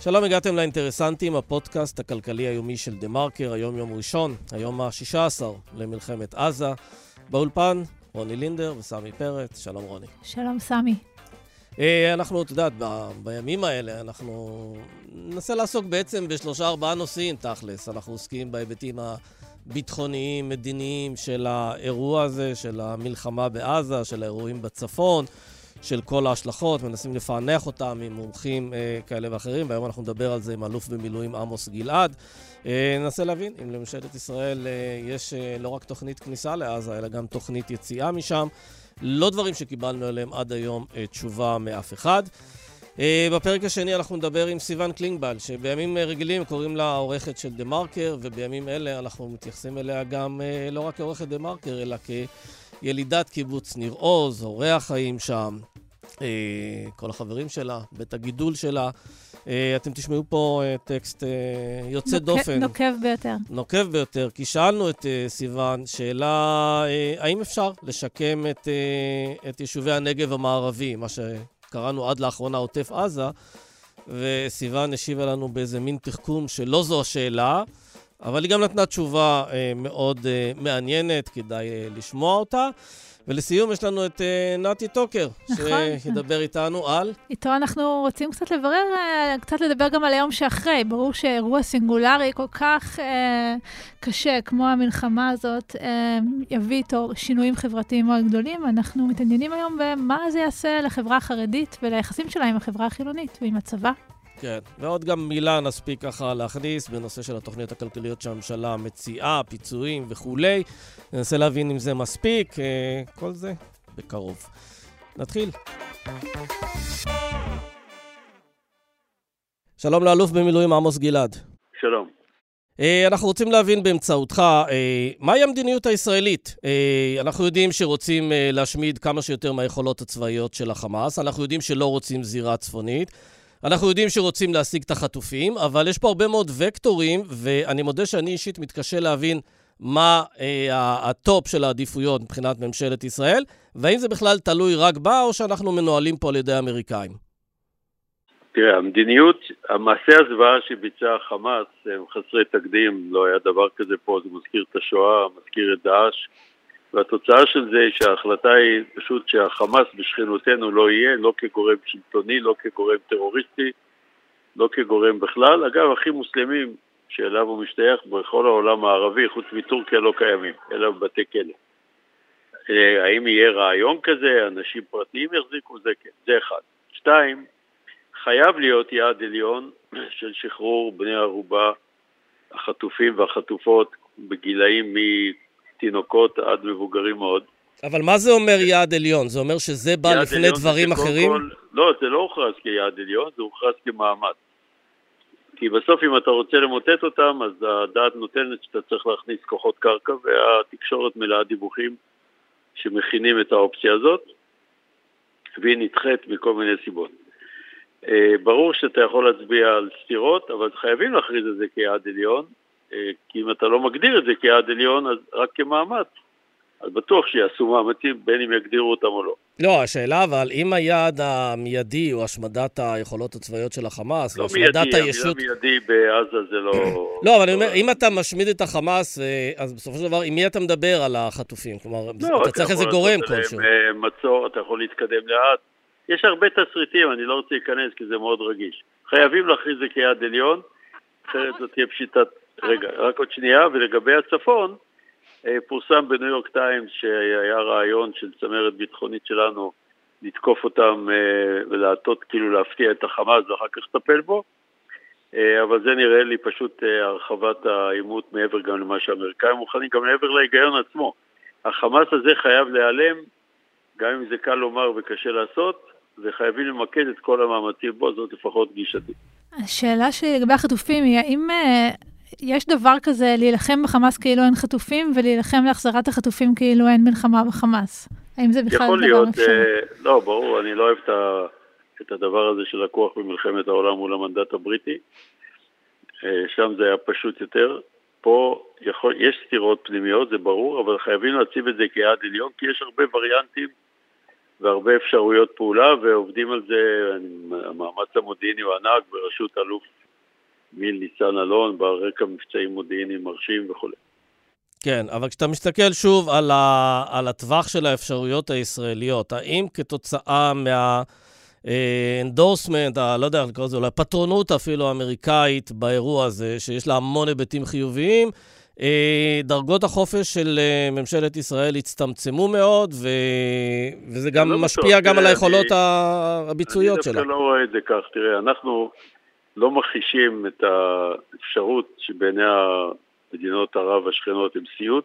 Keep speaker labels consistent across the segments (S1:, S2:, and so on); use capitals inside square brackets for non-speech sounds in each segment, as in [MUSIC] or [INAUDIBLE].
S1: שלום, הגעתם לאינטרסנטים, הפודקאסט הכלכלי היומי של דה מרקר, היום יום ראשון, היום ה-16 למלחמת עזה. באולפן, רוני לינדר וסמי פרץ. שלום, רוני.
S2: שלום, סמי.
S1: אה, אנחנו, את יודעת, ב- בימים האלה אנחנו ננסה לעסוק בעצם בשלושה-ארבעה נושאים, תכלס. אנחנו עוסקים בהיבטים הביטחוניים, מדיניים של האירוע הזה, של המלחמה בעזה, של האירועים בצפון. של כל ההשלכות, מנסים לפענח אותם עם מומחים אה, כאלה ואחרים, והיום אנחנו נדבר על זה עם אלוף במילואים עמוס גלעד. אה, ננסה להבין אם לממשלת ישראל אה, יש אה, לא רק תוכנית כניסה לעזה, אלא גם תוכנית יציאה משם. לא דברים שקיבלנו עליהם עד היום אה, תשובה מאף אחד. אה, בפרק השני אנחנו נדבר עם סיון קלינגבל, שבימים אה, רגילים קוראים לה עורכת של דה מרקר, ובימים אלה אנחנו מתייחסים אליה גם אה, לא רק כעורכת דה מרקר, אלא כ... ילידת קיבוץ ניר עוז, הורי החיים שם, אה, כל החברים שלה, בית הגידול שלה. אה, אתם תשמעו פה אה, טקסט יוצא
S2: נוקב,
S1: דופן.
S2: נוקב ביותר.
S1: נוקב ביותר, כי שאלנו את סיון שאלה, האם אפשר לשקם את, את יישובי הנגב המערבי, מה שקראנו עד לאחרונה עוטף עזה, וסיון השיבה לנו באיזה מין תחכום שלא זו השאלה, אבל היא גם נתנה תשובה אה, מאוד אה, מעניינת, כדאי אה, לשמוע אותה. ולסיום יש לנו את אה, נתי טוקר,
S2: נכון.
S1: שידבר איתנו על...
S2: איתו אנחנו רוצים קצת לברר, אה, קצת לדבר גם על היום שאחרי. ברור שאירוע סינגולרי כל כך אה, קשה, כמו המלחמה הזאת, אה, יביא איתו שינויים חברתיים מאוד גדולים. אנחנו מתעניינים היום במה זה יעשה לחברה החרדית וליחסים שלה עם החברה החילונית ועם הצבא.
S1: כן, ועוד גם מילה נספיק ככה להכניס בנושא של התוכניות הכלכליות שהממשלה מציעה, פיצויים וכולי. ננסה להבין אם זה מספיק, אה, כל זה בקרוב. נתחיל. שלום לאלוף במילואים עמוס גלעד.
S3: שלום.
S1: אה, אנחנו רוצים להבין באמצעותך, אה, מהי המדיניות הישראלית? אנחנו יודעים שרוצים להשמיד כמה שיותר מהיכולות הצבאיות של החמאס, אנחנו יודעים שלא רוצים זירה צפונית, אנחנו יודעים שרוצים להשיג את החטופים, אבל יש פה הרבה מאוד וקטורים, ואני מודה שאני אישית מתקשה להבין מה אה, ה top של העדיפויות מבחינת ממשלת ישראל, והאם זה בכלל תלוי רק בה, או שאנחנו מנוהלים פה על ידי האמריקאים.
S3: תראה, המדיניות, המעשה הזוועה שביצע החמאס הם חסרי תקדים, לא היה דבר כזה פה, זה מזכיר את השואה, מזכיר את דאעש, והתוצאה של זה היא שההחלטה היא פשוט שהחמאס בשכנותנו לא יהיה, לא כגורם שלטוני, לא כגורם טרוריסטי, לא כגורם בכלל. אגב, אחים מוסלמים שאליו הוא משתייך בכל העולם הערבי, חוץ מטורקיה, לא קיימים, אלא בבתי כלא. אה, האם יהיה רעיון כזה, אנשים פרטיים יחזיקו, זה כן, זה אחד. שתיים, חייב להיות יעד עליון [CLEARS THROAT] של שחרור בני ערובה, החטופים והחטופות בגילאים מתינוקות עד מבוגרים מאוד.
S1: אבל מה זה אומר יעד עליון? זה אומר שזה בא לפני דברים אחרים?
S3: כל, לא, זה לא הוכרז כיעד עליון, זה הוכרז כמאמץ. כי בסוף אם אתה רוצה למוטט אותם, אז הדעת נותנת שאתה צריך להכניס כוחות קרקע, והתקשורת מלאה דיווחים שמכינים את האופציה הזאת, והיא נדחית מכל מיני סיבות. אה, ברור שאתה יכול להצביע על סתירות, אבל חייבים להכריז את זה כיעד עליון, כי אם אתה לא מגדיר את זה כיעד עליון, אז רק כמאמץ, אז בטוח שיעשו מאמצים בין אם יגדירו אותם או לא.
S1: לא, השאלה אבל, אם היעד המיידי הוא השמדת היכולות הצבאיות של החמאס,
S3: לא מיידי,
S1: הישות...
S3: המילה מיידי בעזה זה לא... [CLEARS THROAT]
S1: לא, אבל אני אומר, אם אתה משמיד את החמאס, אה, אז בסופו של דבר, עם מי אתה מדבר על החטופים? כלומר,
S3: לא,
S1: אתה צריך איזה גורם כלשהו.
S3: אה, מצור, אתה יכול להתקדם לאט. יש הרבה תסריטים, אני לא רוצה להיכנס כי זה מאוד רגיש. חייבים להכריז את זה כיעד עליון, אחרת זאת תהיה פשיטת... רגע, רק עוד שנייה, ולגבי הצפון, אה, פורסם בניו יורק טיימס שהיה רעיון של צמרת ביטחונית שלנו לתקוף אותם אה, ולהטות, כאילו להפתיע את החמאס ואחר כך לטפל בו, אה, אבל זה נראה לי פשוט אה, הרחבת העימות מעבר גם למה שהאמריקאים מוכנים, גם מעבר להיגיון עצמו. החמאס הזה חייב להיעלם, גם אם זה קל לומר וקשה לעשות, וחייבים למקד את כל המאמצים בו, זאת לפחות גישתי.
S2: השאלה שלי לגבי החטופים היא, האם אה, יש דבר כזה להילחם בחמאס כאילו אין חטופים, ולהילחם להחזרת החטופים כאילו אין מלחמה בחמאס? האם זה בכלל
S3: יכול
S2: דבר
S3: להיות,
S2: אפשרי?
S3: אה, לא, ברור, אני לא אוהב את, ה, את הדבר הזה של הכוח במלחמת העולם מול המנדט הבריטי. אה, שם זה היה פשוט יותר. פה יכול, יש סתירות פנימיות, זה ברור, אבל חייבים להציב את זה כיעד עליון, כי יש הרבה וריאנטים והרבה אפשרויות פעולה, ועובדים על זה, המאמץ המודיעיני הוא ענק בראשות אלוף מיל ניצן אלון, בעל רקע מבצעי מודיעיני מרשים וכו'.
S1: כן, אבל כשאתה מסתכל שוב על, ה, על הטווח של האפשרויות הישראליות, האם כתוצאה מה... endorsement, לא יודע איך לקרוא לזה, אולי פטרונות אפילו האמריקאית באירוע הזה, שיש לה המון היבטים חיוביים. אה, דרגות החופש של אה, ממשלת ישראל הצטמצמו מאוד, ו... וזה גם לא משפיע גם על היכולות אני, הביצועיות שלה.
S3: אני דווקא לא רואה את זה כך. תראה, אנחנו לא מכחישים את האפשרות שבעיני המדינות ערב השכנות הם סיוט,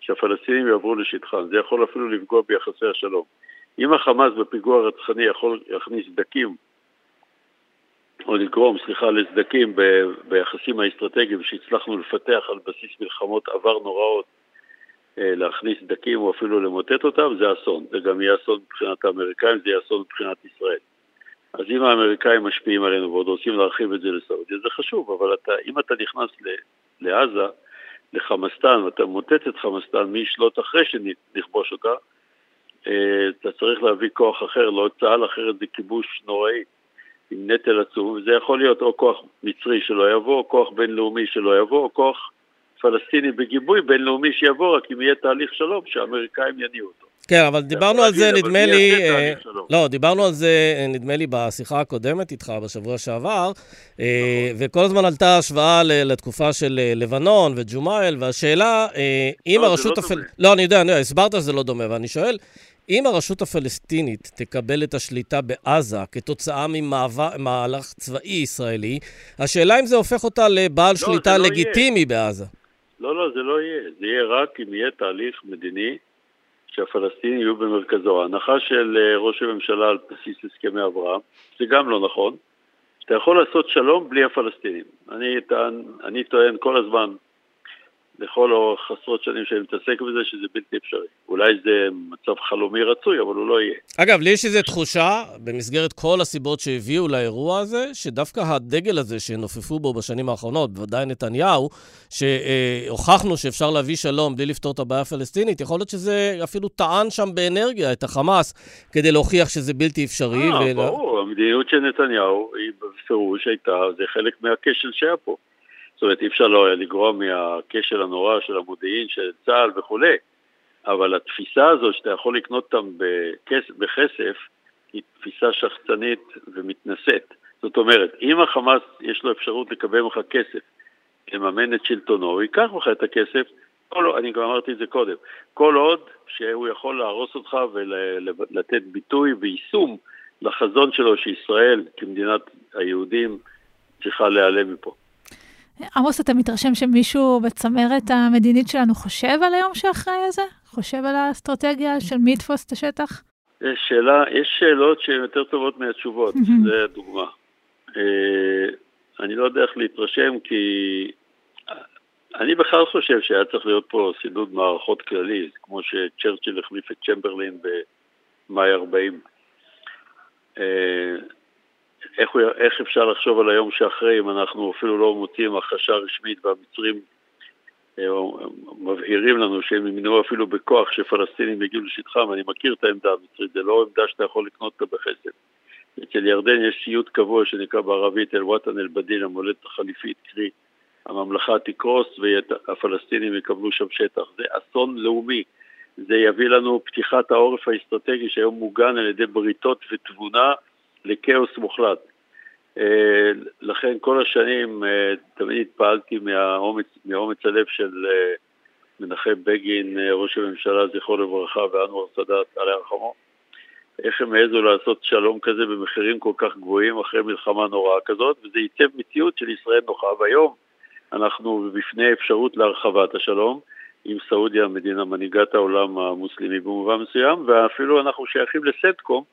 S3: שהפלסטינים יעברו לשטחן. זה יכול אפילו לפגוע ביחסי השלום. אם החמאס בפיגוע הרצחני יכול להכניס סדקים, או לגרום, סליחה, לסדקים ב- ביחסים האסטרטגיים שהצלחנו לפתח על בסיס מלחמות עבר נוראות, אה, להכניס סדקים או אפילו למוטט אותם, זה אסון. זה גם יהיה אסון מבחינת האמריקאים, זה יהיה אסון מבחינת ישראל. אז אם האמריקאים משפיעים עלינו ועוד רוצים להרחיב את זה לסעודיה, זה חשוב, אבל אתה, אם אתה נכנס לעזה, לחמאסטן, ואתה מוטט את חמאסטן, מי ישלוט אחרי שנכבוש אותה, אה, אתה צריך להביא כוח אחר, לא צה"ל אחרת זה כיבוש נוראי, עם נטל עצום, וזה יכול להיות או כוח מצרי שלא יבוא, או כוח בינלאומי שלא יבוא, או כוח פלסטיני בגיבוי בינלאומי שיבוא, רק אם יהיה תהליך שלום שהאמריקאים יניעו אותו.
S1: כן, אבל דיברנו על זה, נדמה לי... אה, לא, דיברנו על זה, אה, נדמה לי, בשיחה הקודמת איתך בשבוע שעבר, נכון. וכל הזמן עלתה השוואה לתקופה של לבנון וג'ומאייל, והשאלה, אם לא, הרשות הפלסטינית... לא, אני יודע, אני יודע, הסברת שזה לא דומה, ואני שואל, אם הרשות הפלסטינית תקבל את השליטה בעזה כתוצאה ממהלך צבאי ישראלי, השאלה אם זה הופך אותה לבעל לא, שליטה לא לגיטימי. בעזה.
S3: לא, לא, זה לא יהיה. זה יהיה רק אם יהיה תהליך מדיני שהפלסטינים יהיו במרכזו. ההנחה של אה, ראש הממשלה על בסיס הסכמי אברהם, זה גם לא נכון. אתה יכול לעשות שלום בלי הפלסטינים. אני, טען, אני טוען כל הזמן לכל אורך עשרות שנים שאני מתעסק בזה, שזה בלתי אפשרי. אולי זה מצב חלומי רצוי, אבל הוא לא יהיה.
S1: אגב, לי יש איזו תחושה, במסגרת כל הסיבות שהביאו לאירוע הזה, שדווקא הדגל הזה שנופפו בו בשנים האחרונות, בוודאי נתניהו, שהוכחנו שאפשר להביא שלום בלי לפתור את הבעיה הפלסטינית, יכול להיות שזה אפילו טען שם באנרגיה את החמאס, כדי להוכיח שזה בלתי אפשרי.
S3: אה, ו... ברור, המדיניות של נתניהו היא בפירוש הייתה, זה חלק מהכשל שהיה פה. זאת אומרת, אי אפשר לא לגרוע מהכשל הנורא של המודיעין, של צה"ל וכולי, אבל התפיסה הזו שאתה יכול לקנות אותם בכסף, היא תפיסה שחצנית ומתנשאת. זאת אומרת, אם החמאס יש לו אפשרות לקבל ממך כסף, לממן את שלטונו, הוא ייקח ממך את הכסף, כל, אני כבר אמרתי את זה קודם, כל עוד שהוא יכול להרוס אותך ולתת ביטוי ויישום לחזון שלו שישראל כמדינת היהודים צריכה להיעלם מפה.
S2: עמוס, אתה מתרשם שמישהו בצמרת המדינית שלנו חושב על היום שאחרי הזה? חושב על האסטרטגיה של מי יתפוס את השטח?
S3: יש שאלה, יש שאלות שהן יותר טובות מהתשובות, זה דוגמה. אה, אני לא יודע איך להתרשם כי אני בכלל חושב שהיה צריך להיות פה סידוד מערכות כללי, כמו שצ'רצ'יל החליף את צ'מברלין במאי 40. איך, הוא, איך אפשר לחשוב על היום שאחרי אם אנחנו אפילו לא מוצאים הכחשה רשמית והמצרים אה, מבהירים לנו שהם ימנעו אפילו בכוח שפלסטינים יגיעו לשטחם, אני מכיר את העמדה המצרית, זה לא עמדה שאתה יכול לקנות אותה בחסד. אצל ירדן יש סיוט קבוע שנקרא בערבית אל-וואטן אל-בדין, המולדת החליפית, קרי הממלכה תקרוס והפלסטינים יקבלו שם שטח. זה אסון לאומי. זה יביא לנו פתיחת העורף האסטרטגי שהיום מוגן על ידי בריתות ותבונה לכאוס מוחלט. אה, לכן כל השנים אה, תמיד התפעלתי מהאומץ, מאומץ הלב של אה, מנחם בגין, ראש הממשלה, זכרו לברכה, ואנואר סאדאת, עלי הרחמו. איך הם העזו לעשות שלום כזה במחירים כל כך גבוהים אחרי מלחמה נוראה כזאת, וזה ייצב מציאות של ישראל נוחה. והיום אנחנו בפני אפשרות להרחבת השלום עם סעודיה, מדינה מנהיגת העולם המוסלמי במובן מסוים, ואפילו אנחנו שייכים לסנטקום,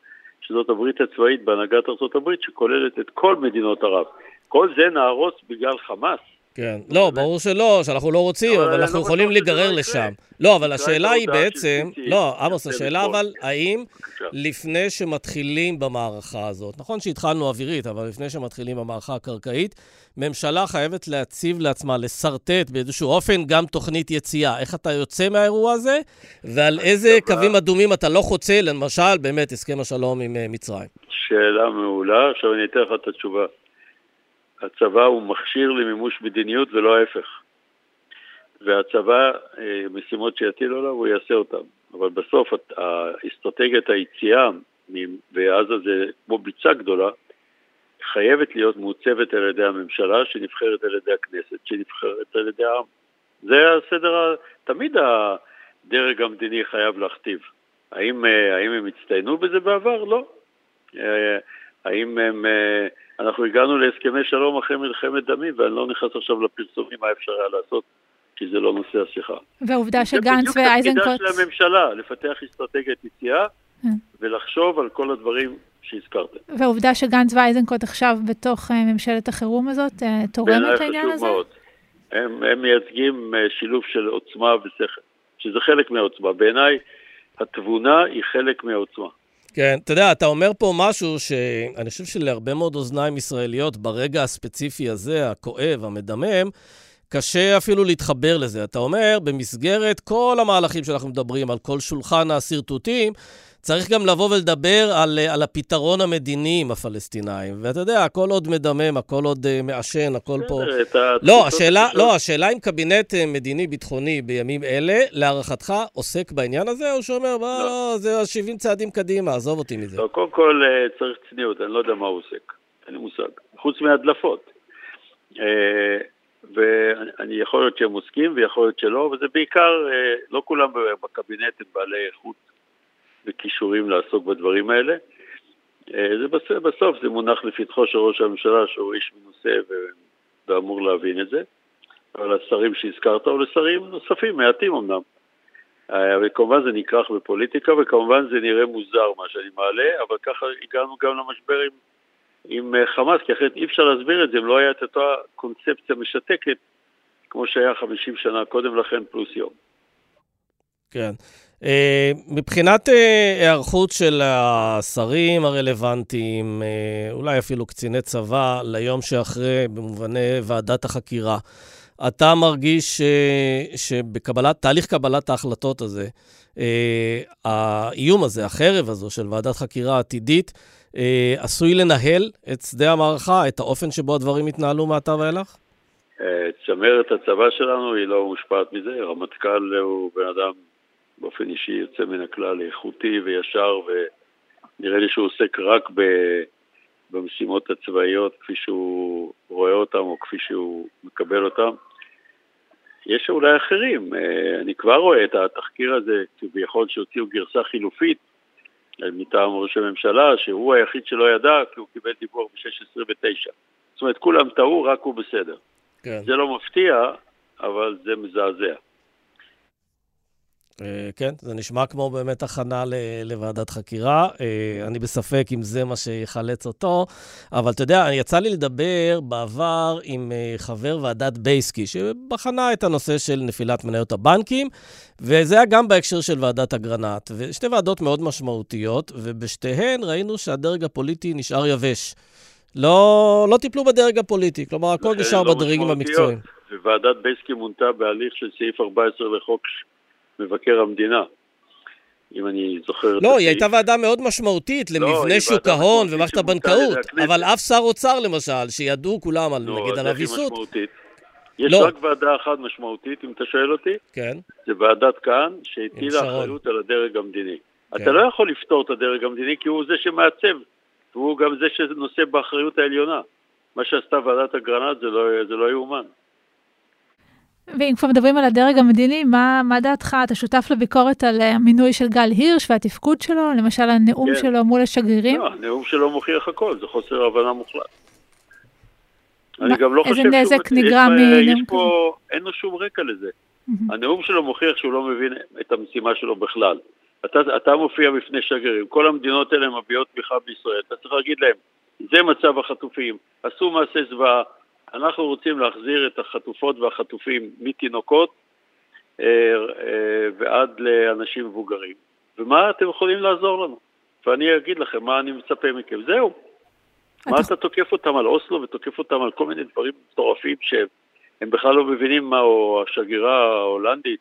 S3: שזאת הברית הצבאית בהנהגת ארה"ב שכוללת את כל מדינות ערב. כל זה נהרוס בגלל חמאס.
S1: כן, לא, ברור שלא, שאנחנו לא רוצים, אבל אנחנו לא יכולים להיגרר לשם. לא, אבל השאלה היא בעצם, לא, עמוס, השאלה אבל, האם לפני שמתחילים במערכה הזאת, נכון שהתחלנו אווירית, אבל לפני שמתחילים במערכה הקרקעית, ממשלה חייבת להציב לעצמה, לשרטט באיזשהו אופן גם תוכנית יציאה. איך אתה יוצא מהאירוע הזה, ועל איזה קווים אדומים אתה לא חוצה, למשל, באמת, הסכם השלום עם אה, מצרים.
S3: שאלה מעולה, עכשיו אני אתן לך את התשובה. הצבא הוא מכשיר למימוש מדיניות ולא ההפך. והצבא, אה, משימות שיטילו עליו, הוא יעשה אותן. אבל בסוף אסטרטגיית היציאה ועזה זה כמו ביצה גדולה, חייבת להיות מעוצבת על ידי הממשלה, שנבחרת על ידי הכנסת, שנבחרת על ידי העם. זה הסדר, תמיד הדרג המדיני חייב להכתיב. האם, אה, האם הם הצטיינו בזה בעבר? לא. אה, האם הם... אנחנו הגענו להסכמי שלום אחרי מלחמת דמים, ואני לא נכנס עכשיו לפרסומים מה אפשר היה לעשות, כי זה לא נושא השיחה.
S2: והעובדה שגנץ ואייזנקוט...
S3: זה בדיוק תפקידה של הממשלה, לפתח אסטרטגיית יציאה, כן. ולחשוב על כל הדברים שהזכרתם.
S2: והעובדה שגנץ ואייזנקוט עכשיו בתוך אה, ממשלת החירום הזאת, אה, תורמת לעניין הזה? מאוד.
S3: הם, הם מייצגים אה, שילוב של עוצמה ושכל, שזה חלק מהעוצמה. בעיניי, התבונה היא חלק מהעוצמה.
S1: כן, אתה יודע, אתה אומר פה משהו שאני חושב שלהרבה מאוד אוזניים ישראליות, ברגע הספציפי הזה, הכואב, המדמם, קשה אפילו להתחבר לזה. אתה אומר, במסגרת כל המהלכים שאנחנו מדברים, על כל שולחן השרטוטים, צריך גם לבוא ולדבר על, על הפתרון המדיני עם הפלסטינאים. ואתה יודע, הכל עוד מדמם, הכל עוד uh, מעשן, הכל פה... לא, השאלה, לא, השאלה אם קבינט uh, מדיני-ביטחוני בימים אלה, להערכתך, עוסק בעניין הזה, או שאומר, מה, לא. זה 70 צעדים קדימה, עזוב אותי מזה.
S3: לא, קודם כל אה, צריך צניעות, אני לא יודע מה הוא עוסק, אין לי מושג. חוץ מהדלפות. ואני יכול להיות שהם עוסקים ויכול להיות שלא, וזה בעיקר, לא כולם בקבינט הם בעלי איכות וכישורים לעסוק בדברים האלה. אה, זה בסוף, בסוף זה מונח לפתחו של ראש הממשלה שהוא איש מנוסה ואמור להבין את זה, אבל לשרים שהזכרת או לשרים נוספים, מעטים אמנם. אה, וכמובן זה נכרך בפוליטיקה וכמובן זה נראה מוזר מה שאני מעלה, אבל ככה הגענו גם למשבר עם, עם אה, חמאס, כי אחרת אי אפשר להסביר את זה אם לא היה את אותה קונספציה משתקת כמו שהיה 50 שנה קודם לכן פלוס יום.
S1: כן. אה, מבחינת אה, היערכות של השרים הרלוונטיים, אולי אפילו קציני צבא, ליום שאחרי, במובני ועדת החקירה, אתה מרגיש שבקבלת, תהליך קבלת ההחלטות הזה, האיום הזה, החרב הזו של ועדת חקירה עתידית, עשוי לנהל את שדה המערכה, את האופן שבו הדברים יתנהלו מעתה ואילך?
S3: צמרת הצבא שלנו היא לא מושפעת מזה, רמטכ"ל הוא בן אדם באופן אישי יוצא מן הכלל איכותי וישר, ונראה לי שהוא עוסק רק ב... במשימות הצבאיות כפי שהוא רואה אותם או כפי שהוא מקבל אותם. יש אולי אחרים, אה, אני כבר רואה את התחקיר הזה, כביכול שהוציאו גרסה חילופית מטעם ראש הממשלה, שהוא היחיד שלא ידע כי הוא קיבל דיווח ב-16 ו-9. זאת אומרת, כולם טעו, רק הוא בסדר. כן. זה לא מפתיע, אבל זה מזעזע.
S1: אה, כן, זה נשמע כמו באמת הכנה לוועדת חקירה. אה, אני בספק אם זה מה שיחלץ אותו, אבל אתה יודע, יצא לי לדבר בעבר עם אה, חבר ועדת בייסקי, שבחנה את הנושא של נפילת מניות הבנקים, וזה היה גם בהקשר של ועדת אגרנט. ושתי ועדות מאוד משמעותיות, ובשתיהן ראינו שהדרג הפוליטי נשאר יבש. לא, לא טיפלו בדרג הפוליטי, כלומר, הכל נשאר לא בדרגים המקצועיים.
S3: וועדת בייסקי מונתה בהליך של סעיף 14 לחוק מבקר המדינה. אם אני זוכר...
S1: לא, היא הייתה ועדה מאוד משמעותית לא, למבנה שוק ההון ומערכת הבנקאות, אבל אף שר אוצר למשל, שידעו כולם על, לא, נגיד, על הוויסות.
S3: יש לא. רק ועדה אחת משמעותית, אם אתה שואל אותי.
S1: כן.
S3: זה ועדת כהן, שהטילה אחריות על הדרג המדיני. כן. אתה לא יכול לפתור את הדרג המדיני, כי הוא זה שמעצב, והוא גם זה שנושא באחריות העליונה. מה שעשתה ועדת אגרנט זה לא, זה לא יאומן.
S2: ואם כבר מדברים על הדרג המדיני, מה, מה דעתך? אתה שותף לביקורת על המינוי של גל הירש והתפקוד שלו? למשל, הנאום כן. שלו מול השגרירים?
S3: לא, הנאום שלו מוכיח הכל, זה חוסר הבנה מוחלט. אני גם לא
S2: חושב שהוא... איזה נזק נגרם מנאום
S3: כזה? אין לו שום רקע לזה. הנאום שלו מוכיח שהוא לא מבין את המשימה שלו בכלל. אתה, אתה מופיע בפני שגרירים, כל המדינות האלה מביעות תמיכה בישראל, אתה צריך להגיד להם, זה מצב החטופים, עשו מעשה זוועה, אנחנו רוצים להחזיר את החטופות והחטופים מתינוקות אה, אה, ועד לאנשים מבוגרים. ומה אתם יכולים לעזור לנו? ואני אגיד לכם מה אני מצפה מכם. זהו. מה אתה תוקף אותם על אוסלו ותוקף אותם על כל מיני דברים מטורפים שהם בכלל לא מבינים מה, או השגרירה ההולנדית,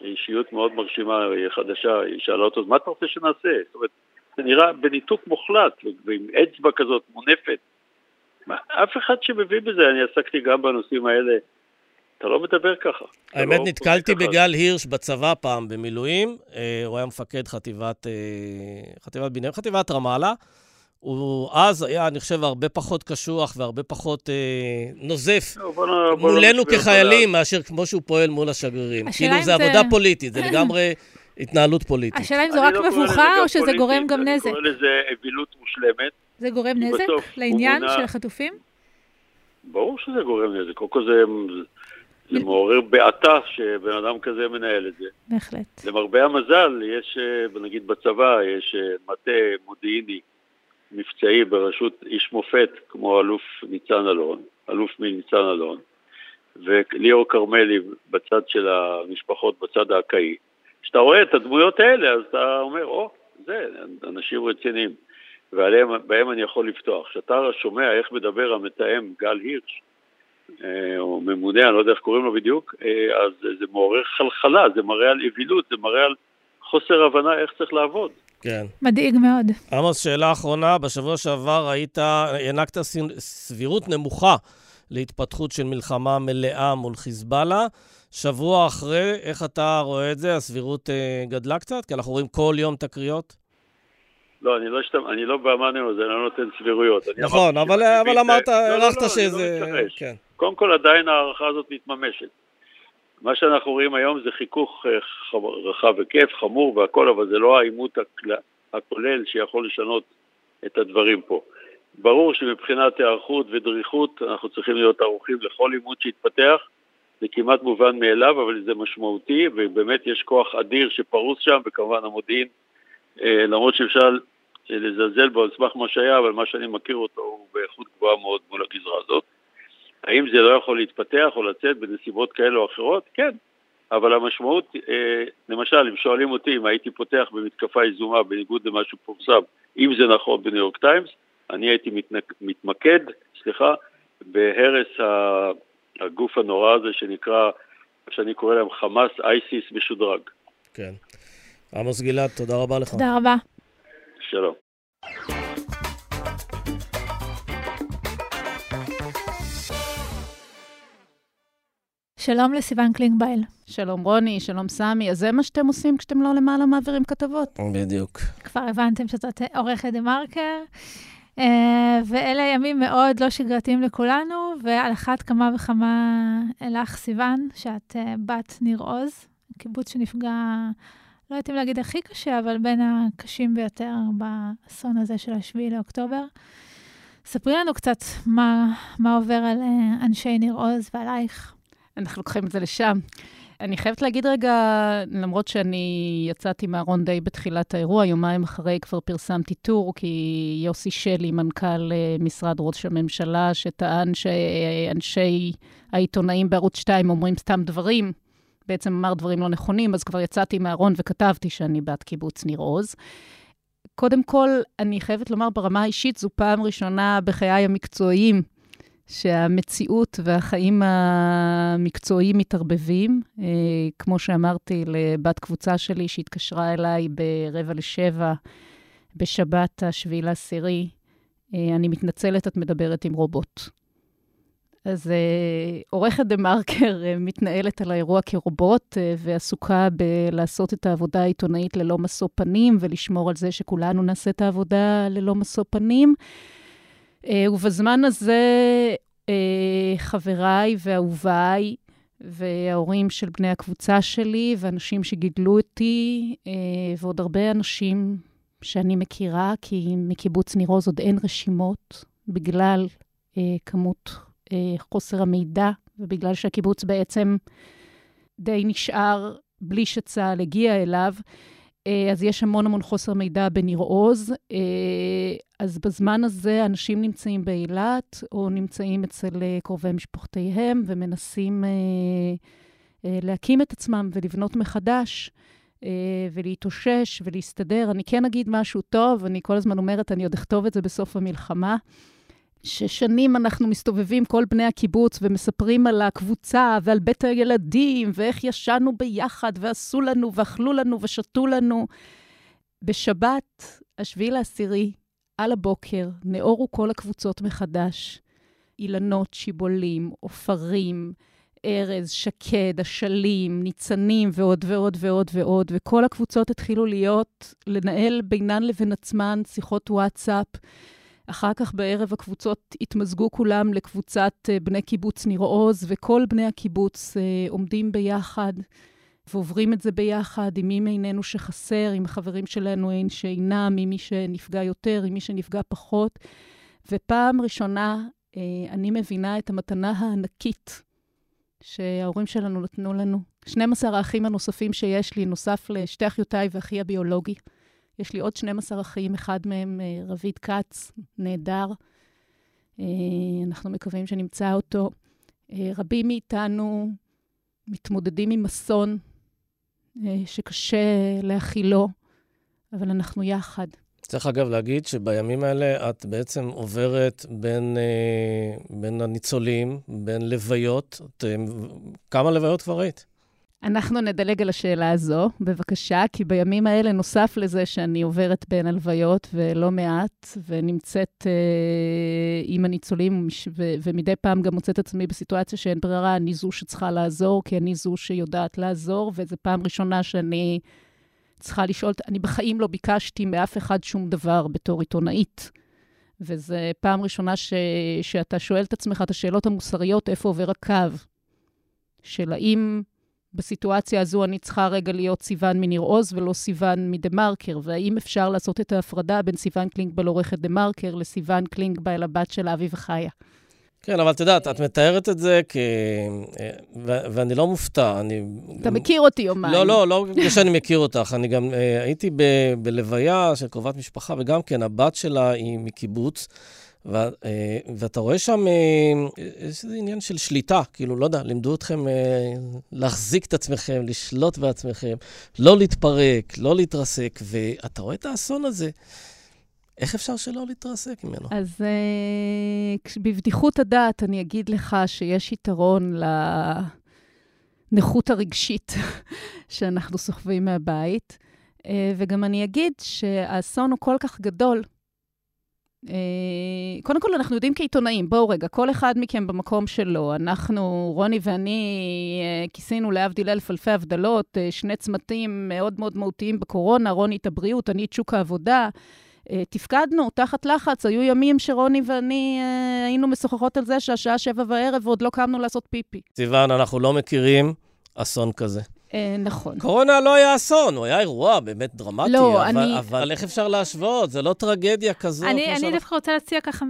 S3: אישיות מאוד מרשימה, היא חדשה, היא שאלה אותו, מה אתה רוצה שנעשה? זאת אומרת, זה נראה בניתוק מוחלט, ועם אצבע כזאת מונפת. מה, אף אחד שמבין בזה, אני עסקתי גם בנושאים האלה. אתה לא מדבר ככה.
S1: האמת,
S3: לא
S1: נתקלתי. בגל הירש בצבא פעם במילואים. אה, הוא היה מפקד חטיבת, אה, חטיבת בנימין, חטיבת רמאללה. הוא אז היה, אני חושב, הרבה פחות קשוח והרבה פחות אה, נוזף
S3: לא, בוא בוא
S1: מולנו
S3: אותו
S1: כחיילים, מאשר כמו שהוא פועל מול השגרירים. כאילו, זה
S2: זה-
S1: עבודה פוליטית, זה [COUGHS] לגמרי התנהלות פוליטית.
S2: השאלה אם זו רק
S3: לא
S2: מבוכה, או שזה
S3: פוליטית,
S2: גורם גם נזק.
S3: אני קורא לזה אווילות מושלמת.
S2: זה גורם נזק
S3: בסוף
S2: לעניין
S3: מונע-
S2: של החטופים?
S3: ברור שזה גורם נזק. קודם כל זה, זה מעורר בעתה שבן אדם כזה מנהל את זה.
S2: בהחלט.
S3: למרבה המזל, יש, אה, נגיד בצבא, יש אה, מטה מודיעיני מבצעי בראשות איש מופת, כמו אלוף ניצן אלון, אלוף מניצן אלון, וליאור כרמלי בצד של המשפחות, בצד האקאי. כשאתה רואה את הדמויות האלה, אז אתה אומר, או, זה, אנשים רציניים, ובהם אני יכול לפתוח. כשאתה שומע איך מדבר המתאם גל הירש, אה, או ממונה, אני לא יודע איך קוראים לו בדיוק, אה, אז זה מעורר חלחלה, זה מראה על אווילות, זה מראה על חוסר הבנה איך צריך לעבוד.
S1: כן.
S2: מדאיג מאוד.
S1: עמוס, שאלה אחרונה. בשבוע שעבר היית, הענקת סבירות נמוכה להתפתחות של מלחמה מלאה מול חיזבאללה. שבוע אחרי, איך אתה רואה את זה? הסבירות אה, גדלה קצת? כי אנחנו רואים כל יום תקריות.
S3: לא, אני לא, אשתמ... אני לא באמננו, זה לא נותן סבירויות. אני
S1: נכון, אבל, אבל
S3: מבין,
S1: אמרת,
S3: לא, לא,
S1: הערכת
S3: לא,
S1: שזה...
S3: אני לא מתכחש.
S1: כן.
S3: קודם כל, עדיין ההערכה הזאת מתממשת. מה שאנחנו רואים היום זה חיכוך אה, רחב היקף, חמור והכל, אבל זה לא העימות. הכולל שיכול לשנות את הדברים פה. ברור שמבחינת היערכות ודריכות אנחנו צריכים להיות ערוכים לכל עימות שיתפתח, זה כמעט מובן מאליו, אבל זה משמעותי, ובאמת יש כוח אדיר שפרוס שם, וכמובן המודיעין, למרות שאפשר לזלזל בו על סמך מה שהיה, אבל מה שאני מכיר אותו הוא באיכות גבוהה מאוד מול הגזרה הזאת. האם זה לא יכול להתפתח או לצאת בנסיבות כאלה או אחרות? כן. אבל המשמעות, אה, למשל, אם שואלים אותי אם הייתי פותח במתקפה יזומה בניגוד למה שפורסם, אם זה נכון בניו יורק טיימס, אני הייתי מתנק, מתמקד, סליחה, בהרס הגוף הנורא הזה שנקרא, שאני קורא להם חמאס אייסיס משודרג.
S1: כן. עמוס גלעד, תודה רבה לך.
S2: תודה רבה.
S3: שלום.
S2: שלום לסיון קלינגבייל.
S4: שלום רוני, שלום סמי. אז זה מה שאתם עושים כשאתם לא למעלה מעבירים כתבות.
S1: בדיוק.
S2: כבר הבנתם שזאת עורכת TheMarker. אה, ואלה ימים מאוד לא שגרתיים לכולנו, ועל אחת כמה וכמה לך, סיון, שאת אה, בת ניר עוז, קיבוץ שנפגע, לא יודעת אם להגיד הכי קשה, אבל בין הקשים ביותר באסון הזה של השביעי לאוקטובר. ספרי לנו קצת מה, מה עובר על אה, אנשי ניר עוז ועלייך.
S4: אנחנו לוקחים את זה לשם. אני חייבת להגיד רגע, למרות שאני יצאתי מהארון די בתחילת האירוע, יומיים אחרי כבר פרסמתי טור, כי יוסי שלי, מנכ"ל אה, משרד ראש הממשלה, שטען שאנשי העיתונאים בערוץ 2 אומרים סתם דברים, בעצם אמר דברים לא נכונים, אז כבר יצאתי מהארון וכתבתי שאני בת קיבוץ ניר עוז. קודם כל, אני חייבת לומר ברמה האישית, זו פעם ראשונה בחיי המקצועיים שהמציאות והחיים המקצועיים מתערבבים. אה, כמו שאמרתי לבת קבוצה שלי שהתקשרה אליי ברבע לשבע בשבת השביעי לעשירי, אה, אני מתנצלת, את מדברת עם רובוט. אז אה, עורכת דה מרקר אה, מתנהלת על האירוע כרובוט אה, ועסוקה בלעשות את העבודה העיתונאית ללא משוא פנים ולשמור על זה שכולנו נעשה את העבודה ללא משוא פנים. ובזמן הזה חבריי ואהוביי וההורים של בני הקבוצה שלי ואנשים שגידלו אותי ועוד הרבה אנשים שאני מכירה, כי מקיבוץ ניר עוז עוד אין רשימות בגלל כמות חוסר המידע ובגלל שהקיבוץ בעצם די נשאר בלי שצה"ל הגיע אליו. אה, אז יש המון המון חוסר מידע בניר עוז. אה, אז בזמן הזה אנשים נמצאים באילת, או נמצאים אצל קרובי משפחותיהם, ומנסים להקים את עצמם ולבנות מחדש. ולהתאושש ולהסתדר. אני כן אגיד משהו טוב, אני כל הזמן אומרת, אני עוד אכתוב את זה בסוף המלחמה. ששנים אנחנו מסתובבים, כל בני הקיבוץ, ומספרים על הקבוצה ועל בית הילדים, ואיך ישנו ביחד, ועשו לנו, ואכלו לנו, ושתו לנו. בשבת, השביעי לעשירי, על הבוקר, נאורו כל הקבוצות מחדש. אילנות, שיבולים, עופרים, ארז, שקד, אשלים, ניצנים ועוד ועוד ועוד ועוד, וכל הקבוצות התחילו להיות, לנהל בינן לבין עצמן שיחות וואטסאפ. אחר כך בערב הקבוצות התמזגו כולם לקבוצת אה, בני קיבוץ ניר עוז, וכל בני הקיבוץ אה, עומדים ביחד ועוברים את זה ביחד עם מי מאיננו שחסר, עם החברים שלנו אין שאינם, עם מי שנפגע יותר, עם מי שנפגע פחות. ופעם ראשונה אה, אני מבינה את המתנה הענקית שההורים שלנו נתנו לנו. 12 האחים הנוספים שיש לי, נוסף לשתי אחיותיי ואחי הביולוגי. יש לי עוד 12 אחים, אחד מהם אה, רביד כץ, נהדר. אה, אנחנו מקווים שנמצא אותו. אה, רבים מאיתנו מתמודדים עם אסון שקשה להכילו, אבל אנחנו יחד.
S1: צריך אגב להגיד שבימים האלה את בעצם עוברת בין, בין הניצולים, בין לוויות. את, כמה לוויות כבר היית?
S4: אנחנו נדלג על השאלה הזו, בבקשה, כי בימים האלה, נוסף לזה שאני עוברת בין הלוויות ולא מעט, ונמצאת אה, עם הניצולים, ו- ומדי פעם גם מוצאת עצמי בסיטואציה שאין ברירה, אני זו שצריכה לעזור, כי אני זו שיודעת לעזור, וזו פעם ראשונה שאני צריכה לשאול, אני בחיים לא ביקשתי מאף אחד שום דבר בתור עיתונאית. וזו פעם ראשונה ש- שאתה שואל את עצמך את השאלות המוסריות, איפה עובר הקו? של האם... בסיטואציה הזו אני צריכה רגע להיות סיוון מניר עוז ולא סיוון מ TheMarker, והאם אפשר לעשות את ההפרדה בין סיוון קלינגבייל עורכת TheMarker לסיוון קלינגבייל הבת של אבי וחיה.
S1: כן, אבל את יודעת, את מתארת את זה כ... ו- ואני לא מופתע, אני...
S4: אתה מכיר אותי יומיים.
S1: לא, לא, לא בגלל שאני מכיר אותך. אני גם אה, הייתי ב- בלוויה של קרובת משפחה, וגם כן, הבת שלה היא מקיבוץ. אה, ואתה רואה שם אה, איזה עניין של שליטה, כאילו, לא יודע, לימדו אתכם אה, להחזיק את עצמכם, לשלוט בעצמכם, לא להתפרק, לא להתרסק, ואתה רואה את האסון הזה. איך אפשר שלא להתרסק ממנו?
S4: אז בבדיחות הדעת אני אגיד לך שיש יתרון לנכות הרגשית [LAUGHS] שאנחנו סוחבים מהבית, וגם אני אגיד שהאסון הוא כל כך גדול, אה, קודם כל, אנחנו יודעים כעיתונאים, בואו רגע, כל אחד מכם במקום שלו. אנחנו, רוני ואני, אה, כיסינו להבדיל אלף אלפי הבדלות, אה, שני צמתים מאוד מאוד מהותיים בקורונה, רוני את הבריאות, אני את שוק העבודה. תפקדנו תחת לחץ, היו ימים שרוני ואני היינו משוחחות על זה שהשעה שבע בערב ועוד לא קמנו לעשות פיפי.
S1: סיוון, אנחנו לא מכירים אסון כזה.
S4: אה, נכון.
S1: קורונה לא היה אסון, הוא היה אירוע באמת דרמטי. לא, אבל, אני... אבל איך אפשר להשוות? זה לא טרגדיה כזאת.
S2: אני, אני דווקא רוצה להציע ככה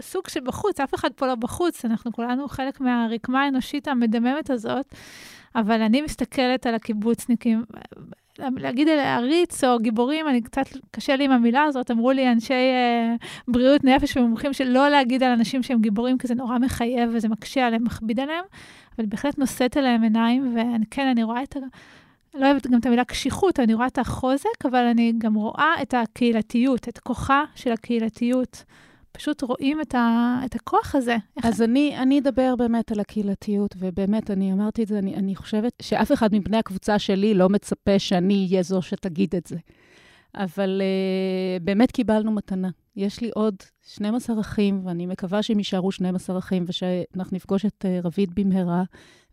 S2: סוג של בחוץ, אף אחד פה לא בחוץ, אנחנו כולנו חלק מהרקמה האנושית המדממת הזאת, אבל אני מסתכלת על הקיבוצניקים. להגיד עריץ או גיבורים, אני קצת קשה לי עם המילה הזאת, אמרו לי אנשי אה, בריאות נפש ומומחים שלא להגיד על אנשים שהם גיבורים, כי זה נורא מחייב וזה מקשה עליהם, מכביד עליהם. אבל בהחלט נושאת אליהם עיניים, וכן, אני רואה את ה... לא אוהבת גם את המילה קשיחות, אני רואה את החוזק, אבל אני גם רואה את הקהילתיות, את כוחה של הקהילתיות. פשוט רואים את, ה, את הכוח הזה.
S4: אז אני, אני אדבר באמת על הקהילתיות, ובאמת, אני אמרתי את זה, אני, אני חושבת שאף אחד מבני הקבוצה שלי לא מצפה שאני אהיה זו שתגיד את זה. אבל uh, באמת קיבלנו מתנה. יש לי עוד 12 אחים, ואני מקווה שהם יישארו 12 אחים, ושאנחנו נפגוש את uh, רביד במהרה,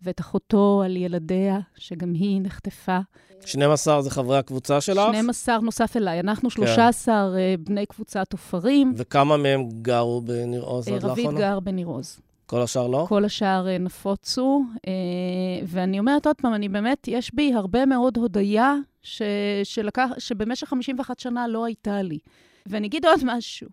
S4: ואת אחותו על ילדיה, שגם היא נחטפה.
S1: 12 זה חברי הקבוצה שלך?
S4: 12 נוסף אליי. אנחנו 13 כן. uh, בני קבוצת עופרים.
S1: וכמה מהם גרו בניר עוז עד לאחרונה?
S4: רביד גר בניר עוז.
S1: כל השאר לא?
S4: כל השאר נפוצו. ואני אומרת עוד פעם, אני באמת, יש בי הרבה מאוד הודיה ש, שלקח, שבמשך 51 שנה לא הייתה לי. ואני אגיד עוד משהו.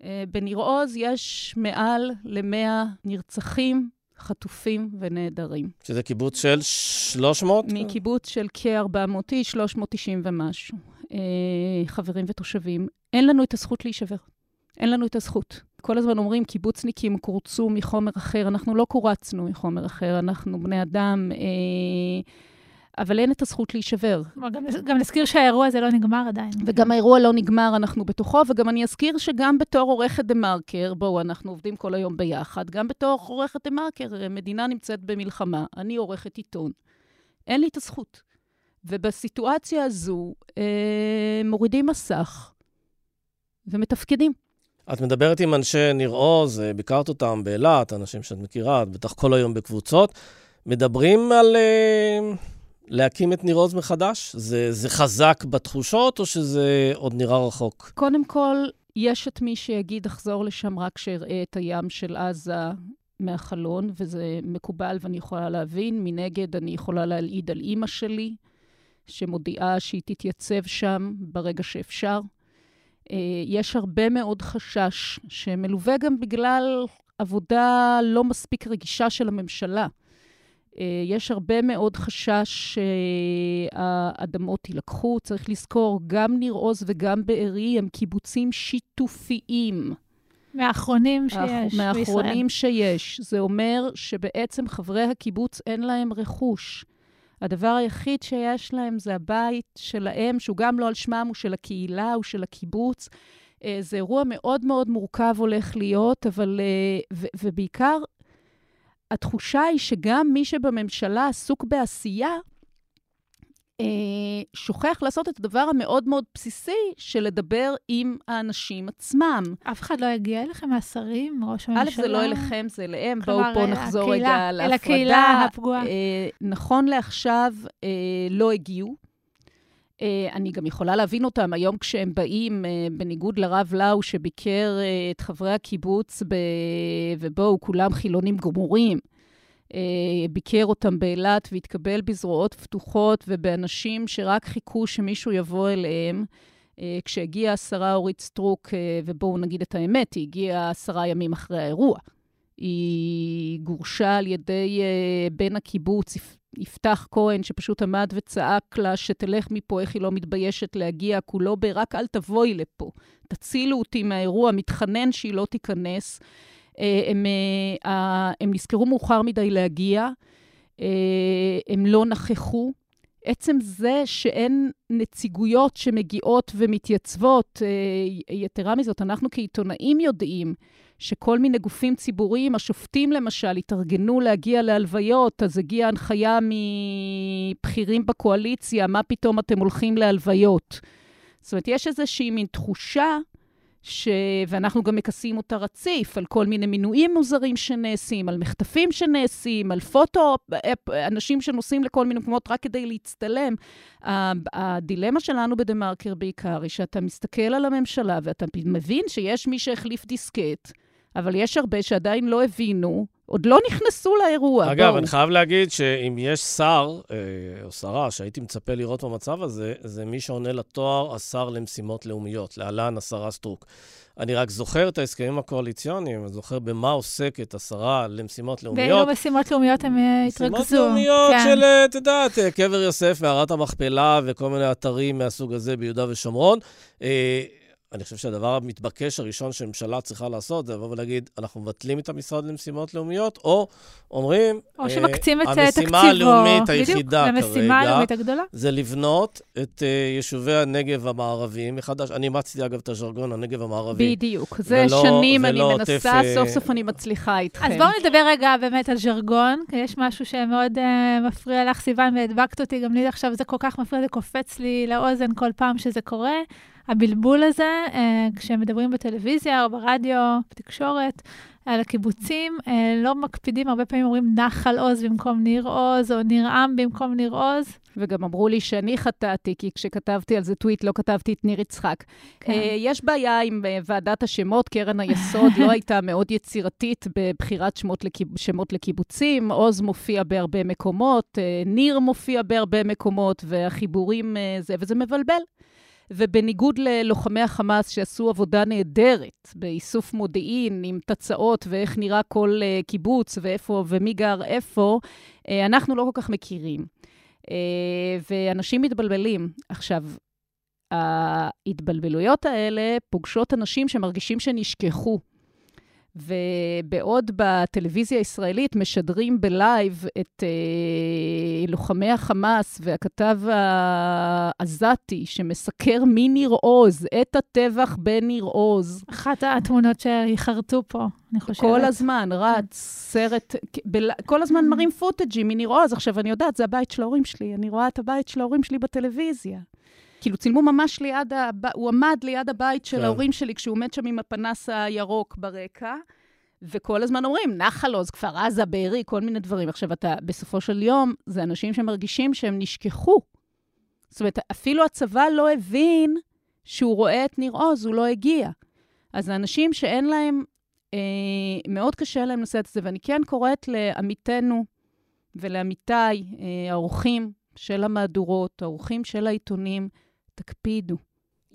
S4: Uh, בניר עוז יש מעל ל-100 נרצחים, חטופים ונעדרים.
S1: שזה קיבוץ של 300?
S4: מקיבוץ של כ-400 איש, 390 ומשהו. אה, חברים ותושבים. אין לנו את הזכות להישבר. אין לנו את הזכות. כל הזמן אומרים, קיבוצניקים קורצו מחומר אחר. אנחנו לא קורצנו מחומר אחר, אנחנו בני אדם. אה, אבל אין את הזכות להישבר.
S2: גם, גם נזכיר שהאירוע הזה לא נגמר עדיין.
S4: וגם האירוע לא נגמר, אנחנו בתוכו, וגם אני אזכיר שגם בתור עורכת דה מרקר, בואו, אנחנו עובדים כל היום ביחד, גם בתור עורכת דה מרקר, מדינה נמצאת במלחמה, אני עורכת עיתון. אין לי את הזכות. ובסיטואציה הזו, אה, מורידים מסך ומתפקדים.
S1: את מדברת עם אנשי ניר עוז, אה, ביקרת אותם באילת, אנשים שאת מכירה, את בטח כל היום בקבוצות. מדברים על... אה... להקים את ניר עוז מחדש? זה, זה חזק בתחושות, או שזה עוד נראה רחוק?
S4: קודם כל, יש את מי שיגיד, אחזור לשם רק שאראה את הים של עזה מהחלון, וזה מקובל ואני יכולה להבין. מנגד, אני יכולה להלעיד על אימא שלי, שמודיעה שהיא תתייצב שם ברגע שאפשר. אה, יש הרבה מאוד חשש, שמלווה גם בגלל עבודה לא מספיק רגישה של הממשלה. אה, יש הרבה מאוד חשש שהאדמות יילקחו. צריך לזכור, גם ניר עוז וגם בארי הם קיבוצים שיתופיים.
S2: מהאחרונים שיש בישראל.
S4: מהאחרונים שיש. זה אומר שבעצם חברי הקיבוץ אין להם רכוש. הדבר היחיד שיש להם זה הבית שלהם, שהוא גם לא על שמם, הוא של הקהילה, הוא של הקיבוץ. אה, זה אירוע מאוד מאוד מורכב הולך להיות, אבל... אה, ובעיקר, התחושה היא שגם מי שבממשלה עסוק בעשייה, אה, שוכח לעשות את הדבר המאוד מאוד בסיסי של לדבר עם האנשים עצמם.
S2: אף אחד לא הגיע אליכם מהשרים, ראש הממשלה?
S4: א', זה לא אליכם, זה אליהם. בואו פה נחזור
S2: הקהילה,
S4: רגע להפרדה.
S2: אל הקהילה הפגועה. אה,
S4: נכון לעכשיו, אה, לא הגיעו. אה, אני גם יכולה להבין אותם היום כשהם באים, אה, בניגוד לרב לאו שביקר אה, את חברי הקיבוץ, ב... ובואו, כולם חילונים גמורים. ביקר אותם באילת והתקבל בזרועות פתוחות ובאנשים שרק חיכו שמישהו יבוא אליהם. כשהגיעה השרה אורית סטרוק, ובואו נגיד את האמת, היא הגיעה עשרה ימים אחרי האירוע. היא גורשה על ידי בן הקיבוץ, יפתח כהן, שפשוט עמד וצעק לה שתלך מפה, איך היא לא מתביישת להגיע, כולו ברק אל תבואי לפה. תצילו אותי מהאירוע, מתחנן שהיא לא תיכנס. אה, הם, אה, הם נזכרו מאוחר מדי להגיע, אה, הם לא נכחו. עצם זה שאין נציגויות שמגיעות ומתייצבות, יתרה מזאת, אנחנו כעיתונאים יודעים שכל מיני גופים ציבוריים, השופטים למשל, התארגנו להגיע להלוויות, אז הגיעה הנחיה מבכירים בקואליציה, מה פתאום אתם הולכים להלוויות? זאת אומרת, יש איזושהי מין תחושה, ש... ואנחנו גם מכסים אותה רציף, על כל מיני מינויים מוזרים שנעשים, על מחטפים שנעשים, על פוטו, אנשים שנוסעים לכל מיני מקומות רק כדי להצטלם. הדילמה שלנו בדה-מרקר בעיקר היא שאתה מסתכל על הממשלה ואתה מבין שיש מי שהחליף דיסקט, אבל יש הרבה שעדיין לא הבינו, עוד לא נכנסו לאירוע.
S1: אגב, בוא. אני חייב להגיד שאם יש שר אה, או שרה שהייתי מצפה לראות במצב הזה, זה מי שעונה לתואר השר למשימות לאומיות, להלן השרה סטרוק. אני רק זוכר את ההסכמים הקואליציוניים, אני זוכר במה עוסקת השרה למשימות לאומיות.
S2: באילו משימות לאומיות הם אה, התרכזו.
S1: משימות לאומיות כן. של, אה, את יודעת, קבר יוסף, מערת המכפלה וכל מיני אתרים מהסוג הזה ביהודה ושומרון. אני חושב שהדבר המתבקש הראשון שממשלה צריכה לעשות זה לבוא ולהגיד, אנחנו מבטלים את המשרד למשימות לאומיות, או אומרים,
S2: או שמקצים את
S1: אה, תקציבו.
S2: המשימה
S1: הלאומית היחידה
S2: כרגע, המשימה הלאומית הגדולה.
S1: זה לבנות את uh, יישובי הנגב המערביים מחדש. אני אימצתי, אגב, את הז'רגון, הנגב המערבי.
S4: בדיוק. זה ולא, שנים ולא אני מנסה, עוטף, אה, סוף סוף אני מצליחה איתכם.
S2: אז בואו נדבר רגע באמת על ז'רגון, כי יש משהו שמאוד uh, מפריע לך, סיוון, והדבקת אותי, גם לי עכשיו זה כל כך מפריע, זה קופץ לי לאוזן כל פעם שזה קורה. הבלבול הזה, אה, כשמדברים בטלוויזיה או ברדיו, בתקשורת, על הקיבוצים, אה, לא מקפידים, הרבה פעמים אומרים נחל עוז במקום ניר עוז, או ניר עם במקום ניר עוז.
S4: וגם אמרו לי שאני חטאתי, כי כשכתבתי על זה טוויט לא כתבתי את ניר יצחק. כן. אה, יש בעיה עם ועדת השמות, קרן היסוד לא הייתה מאוד יצירתית בבחירת שמות, לקיב... שמות לקיבוצים, עוז מופיע בהרבה מקומות, ניר מופיע בהרבה מקומות, והחיבורים זה, וזה מבלבל. ובניגוד ללוחמי החמאס שעשו עבודה נהדרת באיסוף מודיעין עם תצעות ואיך נראה כל uh, קיבוץ ואיפה ומי גר איפה, uh, אנחנו לא כל כך מכירים. Uh, ואנשים מתבלבלים. עכשיו, ההתבלבלויות האלה פוגשות אנשים שמרגישים שנשכחו. ובעוד בטלוויזיה הישראלית משדרים בלייב את אה, לוחמי החמאס והכתב העזתי שמסקר מניר עוז את הטבח בניר עוז.
S2: אחת התמונות שיחרטו פה, אני חושבת.
S4: כל הזמן רץ סרט, בל... כל הזמן מראים פוטג'ים מניר עוז. עכשיו, אני יודעת, זה הבית של ההורים שלי, אני רואה את הבית של ההורים שלי בטלוויזיה. כאילו, צילמו ממש ליד, הב... הוא עמד ליד הבית של כן. ההורים שלי כשהוא עומד שם עם הפנס הירוק ברקע, וכל הזמן אומרים, נחל עוז, כפר עזה, בארי, כל מיני דברים. עכשיו, אתה, בסופו של יום, זה אנשים שמרגישים שהם נשכחו. זאת אומרת, אפילו הצבא לא הבין שהוא רואה את ניר עוז, הוא לא הגיע. אז האנשים שאין להם, אה, מאוד קשה להם לשאת את זה, ואני כן קוראת לעמיתנו ולעמיתיי, אה, האורחים של המהדורות, האורחים של העיתונים, תקפידו.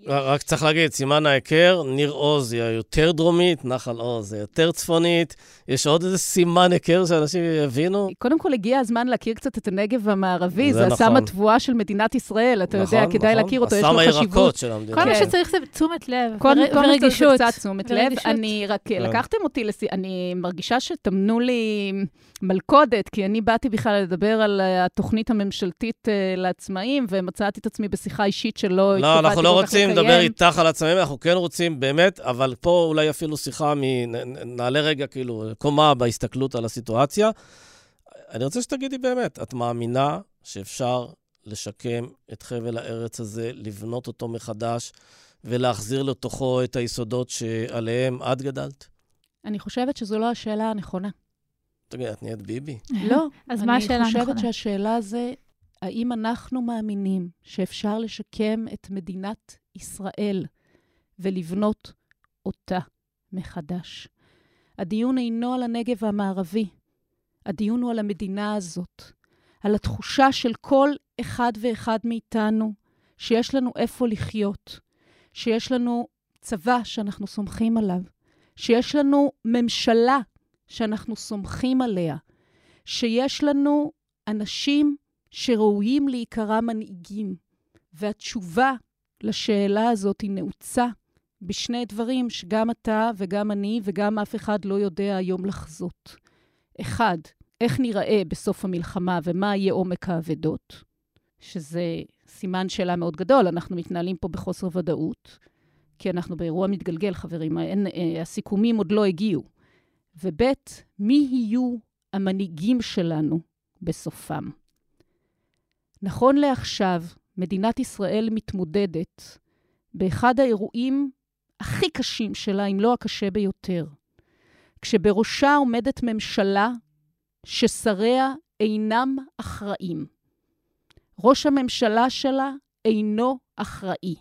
S1: רק צריך להגיד, סימן ההיכר, ניר עוז היא היותר דרומית, נחל עוז היא יותר צפונית. יש עוד איזה סימן היכר שאנשים יבינו?
S4: קודם כל, הגיע הזמן להכיר קצת את הנגב המערבי. זה, זה נכון. הסם התבואה של מדינת ישראל, אתה נכון, יודע, כדאי נכון. להכיר אותו, יש לו חשיבות.
S1: הסם הירקות של המדינה.
S2: כל מה כן. שצריך זה תשומת לב,
S4: כל ורגישות. כל מה קצת תשומת לב. אני רק, כן. לקחתם אותי, לס... אני מרגישה שטמנו לי מלכודת, כי אני באתי בכלל לדבר על התוכנית הממשלתית uh, לעצמאים, ומצאתי את עצמי בשיחה אישית שלא
S1: לא, אנחנו לא רוצים לדבר איתך על עצמאים, אנחנו כן רוצים באמת, אבל פה אולי אפילו שיחה מ... נעלה רגע כאילו קומה בהסתכלות על הסיטואציה. אני רוצה שתגידי באמת, את מאמינה שאפשר לשקם את חבל הארץ הזה, לבנות אותו מחדש ולהחזיר לתוכו את היסודות שעליהם את גדלת?
S4: אני חושבת שזו לא השאלה הנכונה.
S1: תגידי, את נהיית ביבי.
S4: לא. אז מה השאלה הנכונה? אני חושבת שהשאלה זה, האם אנחנו מאמינים שאפשר לשקם את מדינת ישראל ולבנות אותה מחדש? הדיון אינו על הנגב המערבי, הדיון הוא על המדינה הזאת, על התחושה של כל אחד ואחד מאיתנו שיש לנו איפה לחיות, שיש לנו צבא שאנחנו סומכים עליו, שיש לנו ממשלה שאנחנו סומכים עליה, שיש לנו אנשים שראויים להיקרא מנהיגים. והתשובה לשאלה הזאת היא נעוצה בשני דברים שגם אתה וגם אני וגם אף אחד לא יודע היום לחזות. אחד, איך נראה בסוף המלחמה ומה יהיה עומק האבדות, שזה סימן שאלה מאוד גדול, אנחנו מתנהלים פה בחוסר ודאות, כי אנחנו באירוע מתגלגל, חברים, אין, אה, הסיכומים עוד לא הגיעו. וב', מי יהיו המנהיגים שלנו בסופם. נכון לעכשיו, מדינת ישראל מתמודדת באחד האירועים הכי קשים שלה, אם לא הקשה ביותר, כשבראשה עומדת ממשלה ששריה אינם אחראים. ראש הממשלה שלה אינו אחראי.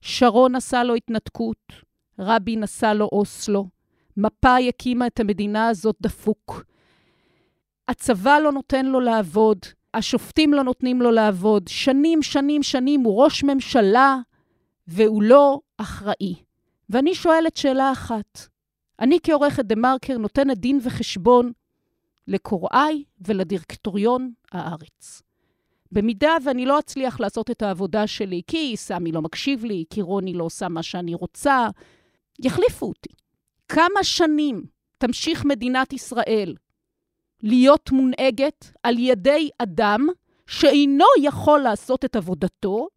S4: שרון עשה לו התנתקות, רבין עשה לו אוסלו, מפא"י הקימה את המדינה הזאת דפוק. הצבא לא נותן לו לעבוד, השופטים לא נותנים לו לעבוד. שנים, שנים, שנים הוא ראש ממשלה והוא לא אחראי. ואני שואלת שאלה אחת. אני כעורכת TheMarker נותנת דין וחשבון לקוראי ולדירקטוריון הארץ. במידה ואני לא אצליח לעשות את העבודה שלי, כי סמי לא מקשיב לי, כי רוני לא עושה מה שאני רוצה, יחליפו אותי. כמה שנים תמשיך מדינת ישראל להיות מונהגת על ידי אדם שאינו יכול לעשות את עבודתו,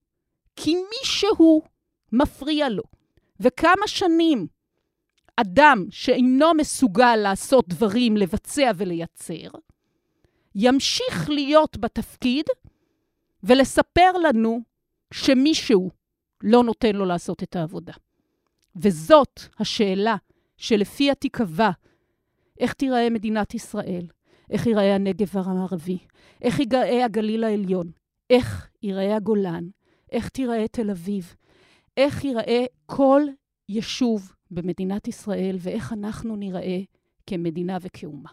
S4: כי מישהו מפריע לו. וכמה שנים אדם שאינו מסוגל לעשות דברים, לבצע ולייצר, ימשיך להיות בתפקיד ולספר לנו שמישהו לא נותן לו לעשות את העבודה. וזאת השאלה שלפיה תיקבע איך תיראה מדינת ישראל, איך ייראה הנגב המערבי, איך ייראה הגליל העליון, איך ייראה הגולן, איך תיראה תל אביב, איך ייראה כל יישוב במדינת ישראל ואיך אנחנו ניראה כמדינה וכאומה.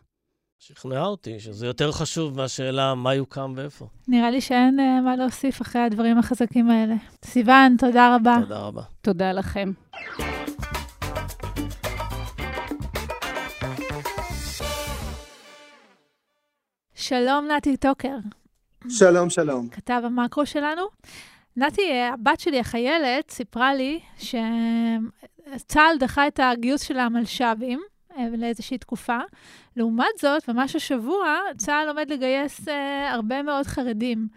S1: שכנעה אותי שזה יותר חשוב מהשאלה מה יוקם ואיפה.
S2: נראה לי שאין uh, מה להוסיף אחרי הדברים החזקים האלה. סיוון, תודה רבה.
S1: תודה רבה.
S4: תודה לכם.
S2: שלום, נתי טוקר.
S5: שלום, שלום.
S2: כתב המקרו שלנו. נתי, הבת שלי, החיילת, סיפרה לי שצה"ל דחה את הגיוס של המלש"בים אה, לאיזושהי תקופה. לעומת זאת, ממש השבוע, צה"ל עומד לגייס אה, הרבה מאוד חרדים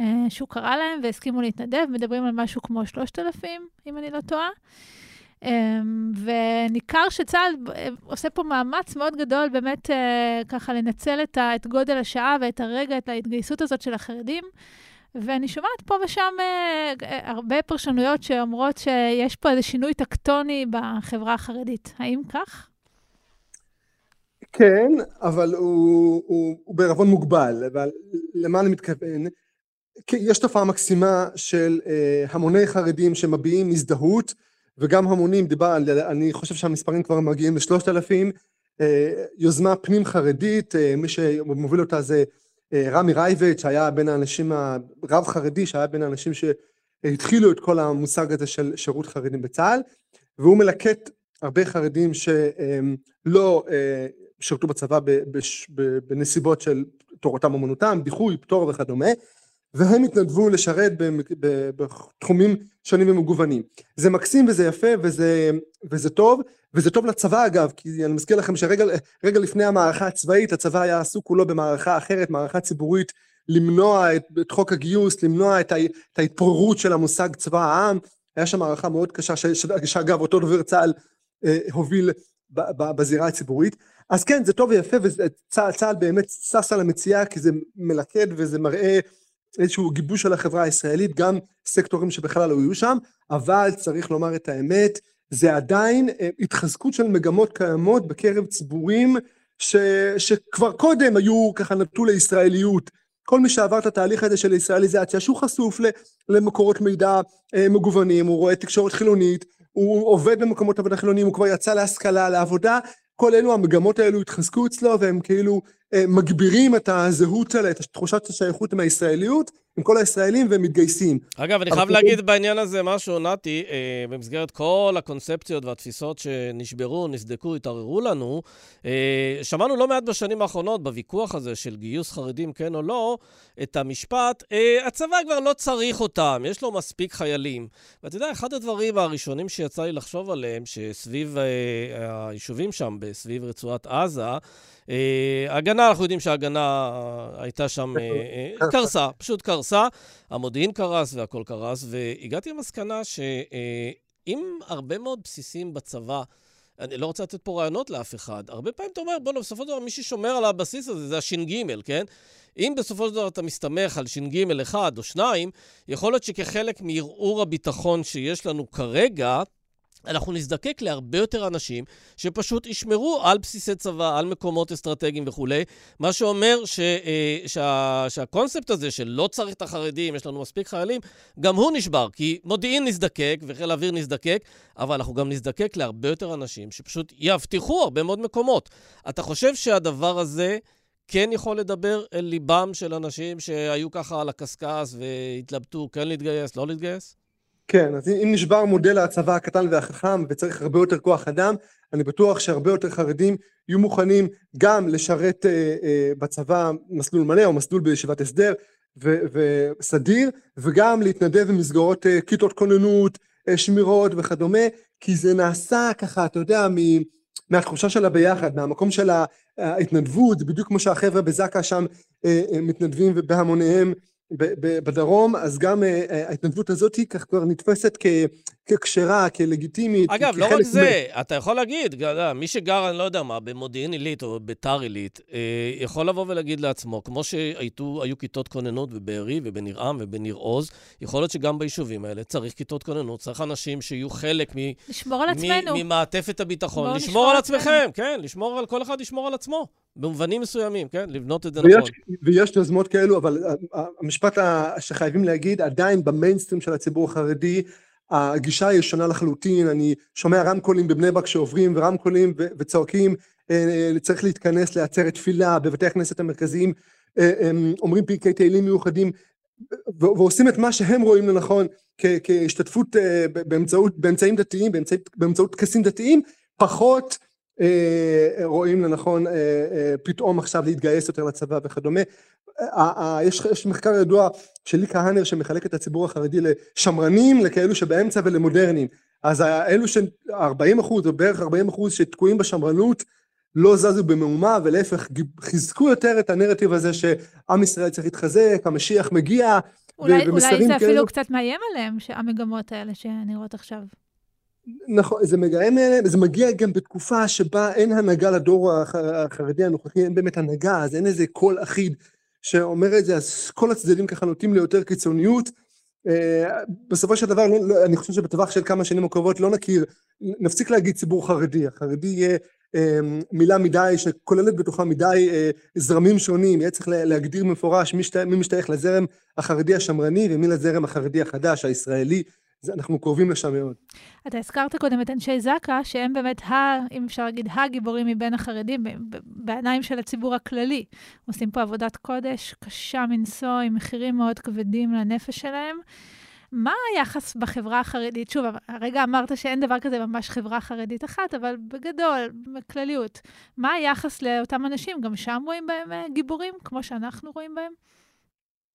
S2: אה, שהוא קרא להם והסכימו להתנדב, מדברים על משהו כמו 3,000, אם אני לא טועה. אה, וניכר שצה"ל אה, עושה פה מאמץ מאוד גדול באמת אה, ככה לנצל את, גודל השעה ואת הרגע, את ההתגייסות הזאת של החרדים. ואני שומעת פה ושם אה, הרבה פרשנויות שאומרות שיש פה איזה שינוי טקטוני בחברה החרדית. האם כך?
S5: כן, אבל הוא, הוא, הוא בערבון מוגבל, אבל למה אני מתכוון? יש תופעה מקסימה של המוני חרדים שמביעים הזדהות וגם המונים, דיבר, אני חושב שהמספרים כבר מגיעים לשלושת אלפים, אה, יוזמה פנים חרדית, אה, מי שמוביל אותה זה אה, רמי רייבט שהיה בין האנשים, רב חרדי שהיה בין האנשים שהתחילו את כל המושג הזה של שירות חרדים בצה"ל. והוא מלקט הרבה חרדים שלא שירתו בצבא בנסיבות של תורתם אומנותם, דיחוי, פטור וכדומה והם התנדבו לשרת בתחומים שונים ומגוונים. זה מקסים וזה יפה וזה, וזה טוב, וזה טוב לצבא אגב, כי אני מזכיר לכם שרגע לפני המערכה הצבאית הצבא היה עסוק כולו במערכה אחרת, מערכה ציבורית, למנוע את, את חוק הגיוס, למנוע את, ה, את ההתפוררות של המושג צבא העם, היה שם מערכה מאוד קשה, ש, ש, שאגב אותו דובר צה"ל אה, הוביל ב, ב, בזירה הציבורית, אז כן זה טוב ויפה וצה"ל באמת שש על המציאה כי זה מלכד וזה מראה איזשהו גיבוש של החברה הישראלית, גם סקטורים שבכלל לא היו שם, אבל צריך לומר את האמת, זה עדיין אה, התחזקות של מגמות קיימות בקרב ציבורים ש, שכבר קודם היו ככה נטו לישראליות. כל מי שעבר את התהליך הזה של ישראליזציה, שהוא חשוף למקורות מידע אה, מגוונים, הוא רואה תקשורת חילונית, הוא עובד במקומות עבודה חילוניים, הוא כבר יצא להשכלה, לעבודה, כל אלו המגמות האלו התחזקו אצלו והם כאילו אה, מגבירים את הזהות את תחושת השייכות עם הישראליות, עם כל הישראלים והם מתגייסים.
S1: אגב, אני חייב להגיד בעניין הזה משהו, נתי, אה, במסגרת כל הקונספציות והתפיסות שנשברו, נסדקו, התערערו לנו, אה, שמענו לא מעט בשנים האחרונות, בוויכוח הזה של גיוס חרדים כן או לא, את המשפט, אה, הצבא כבר לא צריך אותם, יש לו מספיק חיילים. ואתה יודע, אחד הדברים הראשונים שיצא לי לחשוב עליהם, שסביב אה, היישובים שם, סביב רצועת עזה, הגנה, אנחנו יודעים שההגנה הייתה שם, אה, אה, קרסה, פשוט קרסה. המודיעין קרס והכל קרס, והגעתי למסקנה שאם הרבה מאוד בסיסים בצבא, אני לא רוצה לתת פה רעיונות לאף אחד, הרבה פעמים אתה אומר, בוא'נה, בסופו של דבר מי ששומר על הבסיס הזה זה הש"ג, כן? אם בסופו של דבר אתה מסתמך על ש"ג אחד או שניים, יכול להיות שכחלק מערעור הביטחון שיש לנו כרגע, אנחנו נזדקק להרבה יותר אנשים שפשוט ישמרו על בסיסי צבא, על מקומות אסטרטגיים וכולי, מה שאומר ש, אה, שה, שהקונספט הזה של לא צריך את החרדים, יש לנו מספיק חיילים, גם הוא נשבר, כי מודיעין נזדקק וחיל האוויר נזדקק, אבל אנחנו גם נזדקק להרבה יותר אנשים שפשוט יאבטחו הרבה מאוד מקומות. אתה חושב שהדבר הזה... כן יכול לדבר אל ליבם של אנשים שהיו ככה על הקשקש והתלבטו כן להתגייס, לא להתגייס?
S5: כן, אז אם נשבר מודל הצבא הקטן והחכם וצריך הרבה יותר כוח אדם, אני בטוח שהרבה יותר חרדים יהיו מוכנים גם לשרת אה, אה, בצבא מסלול מלא או מסלול בישיבת הסדר ו- וסדיר, וגם להתנדב במסגרות אה, כיתות כוננות, אה, שמירות וכדומה, כי זה נעשה ככה, אתה יודע, מ- מהתחושה של הביחד, מהמקום של ההתנדבות, בדיוק כמו שהחבר'ה בזק"א שם אה, אה, מתנדבים בהמוניהם בדרום, אז גם אה, אה, ההתנדבות הזאת היא כך כבר נתפסת ככשרה, כלגיטימית.
S1: אגב, לא רק זה, אתה יכול להגיד, מי שגר, אני לא יודע מה, במודיעין עילית או ביתר עילית, אה, יכול לבוא ולהגיד לעצמו, כמו שהיו כיתות כוננות בבארי ובניר עם ובניר עוז, יכול להיות שגם ביישובים האלה צריך כיתות כוננות, צריך אנשים שיהיו חלק מ...
S2: לשמור על עצמנו.
S1: ממעטפת הביטחון. לשמור על עצמכם, כן, לשמור על, כל אחד ישמור על עצמו. במובנים מסוימים, כן? לבנות את זה
S5: ויש,
S1: נכון.
S5: ויש יוזמות כאלו, אבל המשפט שחייבים להגיד, עדיין במיינסטרים של הציבור החרדי, הגישה היא שונה לחלוטין, אני שומע רמקולים בבני ברק שעוברים ורמקולים וצועקים צריך להתכנס לעצרת תפילה בבתי הכנסת המרכזיים, אומרים פרקי תהילים מיוחדים ועושים את מה שהם רואים לנכון כהשתתפות באמצעות, באמצעים דתיים, באמצעות טקסים דתיים, פחות רואים לנכון פתאום עכשיו להתגייס יותר לצבא וכדומה. יש, יש מחקר ידוע של לי כהנר שמחלק את הציבור החרדי לשמרנים, לכאלו שבאמצע ולמודרניים. אז האלו ש... 40 אחוז, או בערך 40 אחוז שתקועים בשמרנות, לא זזו במהומה, ולהפך חיזקו יותר את הנרטיב הזה שעם ישראל צריך להתחזק, המשיח מגיע,
S2: אולי, אולי זה כאלו... אפילו קצת מאיים עליהם, המגמות האלה שנראות עכשיו.
S5: נכון, זה מגיע, זה מגיע גם בתקופה שבה אין הנהגה לדור החרדי הנוכחי, אין באמת הנהגה, אז אין איזה קול אחיד שאומר את זה, אז כל הצדדים ככה נוטים ליותר קיצוניות. אה, בסופו של דבר, לא, לא, אני חושב שבטווח של כמה שנים הקרובות לא נכיר, נפסיק להגיד ציבור חרדי, החרדי יהיה אה, מילה מדי שכוללת בתוכה מדי אה, זרמים שונים, יהיה צריך להגדיר מפורש מי, שתי, מי משתייך לזרם החרדי השמרני ומי לזרם החרדי החדש, הישראלי, אנחנו קרובים לשם מאוד.
S2: אתה הזכרת קודם את אנשי זק"א, שהם באמת, ה, אם אפשר להגיד, הגיבורים מבין החרדים, בעיניים של הציבור הכללי. עושים פה עבודת קודש קשה מנשוא, עם מחירים מאוד כבדים לנפש שלהם. מה היחס בחברה החרדית? שוב, הרגע אמרת שאין דבר כזה ממש חברה חרדית אחת, אבל בגדול, בכלליות, מה היחס לאותם אנשים? גם שם רואים בהם אה, גיבורים, כמו שאנחנו רואים בהם?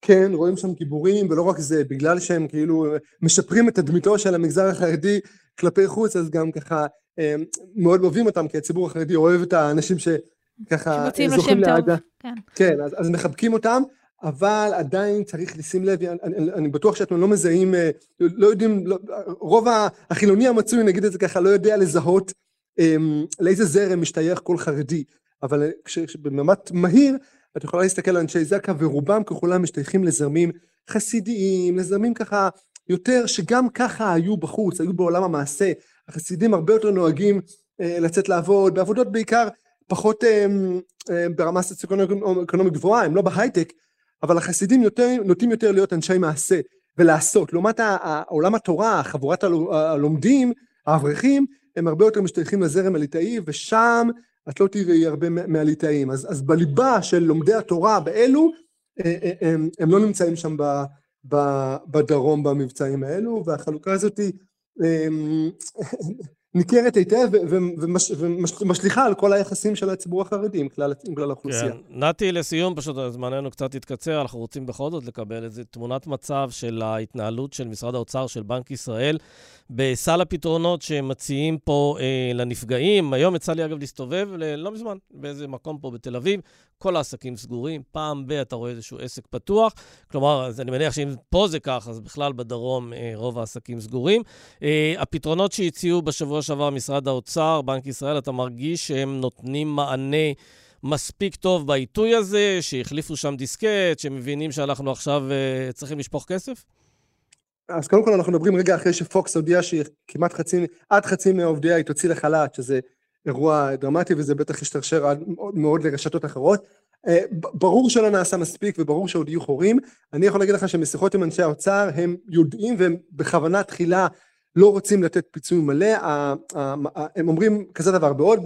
S5: כן, רואים שם גיבורים, ולא רק זה, בגלל שהם כאילו משפרים את תדמיתו של המגזר החרדי כלפי חוץ, אז גם ככה אה, מאוד אוהבים אותם, כי הציבור החרדי אוהב את האנשים שככה
S2: זוכים לאהדה.
S5: כן, כן אז, אז מחבקים אותם, אבל עדיין צריך לשים לב, אני, אני, אני בטוח שאתם לא מזהים, אה, לא יודעים, לא, רוב החילוני המצוי, נגיד את זה ככה, לא יודע לזהות um, לאיזה זרם משתייך כל חרדי, אבל כשבמבט מהיר, את יכולה להסתכל על אנשי זק"א ורובם ככולם משתייכים לזרמים חסידיים, לזרמים ככה יותר שגם ככה היו בחוץ, היו בעולם המעשה, החסידים הרבה יותר נוהגים אה, לצאת לעבוד, בעבודות בעיקר פחות אה, אה, ברמה סוציו-אקונומית גבוהה, הם לא בהייטק, אבל החסידים יותר, נוטים יותר להיות אנשי מעשה ולעשות, לעומת עולם התורה, חבורת הלומדים, האברכים, הם הרבה יותר משתייכים לזרם הליטאי ושם את לא תראי הרבה מהליטאים. אז, אז בליבה של לומדי התורה באלו, אה, אה, הם, הם לא נמצאים שם ב, ב, בדרום במבצעים האלו, והחלוקה הזאת אמ, ניכרת היטב ומשליכה על כל היחסים של הציבור החרדי עם כלל, עם כלל האוכלוסייה.
S1: כן. נתי, לסיום, פשוט זמננו קצת התקצר, אנחנו רוצים בכל זאת לקבל איזו תמונת מצב של ההתנהלות של משרד האוצר, של בנק ישראל, בסל הפתרונות שמציעים פה אה, לנפגעים. היום יצא לי, אגב, להסתובב, לא מזמן, באיזה מקום פה בתל אביב, כל העסקים סגורים, פעם ב- אתה רואה איזשהו עסק פתוח. כלומר, אז אני מניח שאם פה זה כך, אז בכלל בדרום אה, רוב העסקים סגורים. אה, הפתרונות שהציעו בשבוע שעבר משרד האוצר, בנק ישראל, אתה מרגיש שהם נותנים מענה מספיק טוב בעיתוי הזה, שהחליפו שם דיסקט, שמבינים שאנחנו עכשיו אה, צריכים לשפוך כסף?
S5: אז קודם כל אנחנו מדברים רגע אחרי שפוקס הודיע שכמעט חצי, עד חצי מעובדיה היא תוציא לחל"ת, שזה אירוע דרמטי וזה בטח ישתרשר מאוד לרשתות אחרות. אה, ברור שלא נעשה מספיק וברור שעוד יהיו חורים. אני יכול להגיד לך שמשיחות עם אנשי האוצר הם יודעים והם בכוונה תחילה לא רוצים לתת פיצוי מלא. הם אומרים כזה דבר, בעוד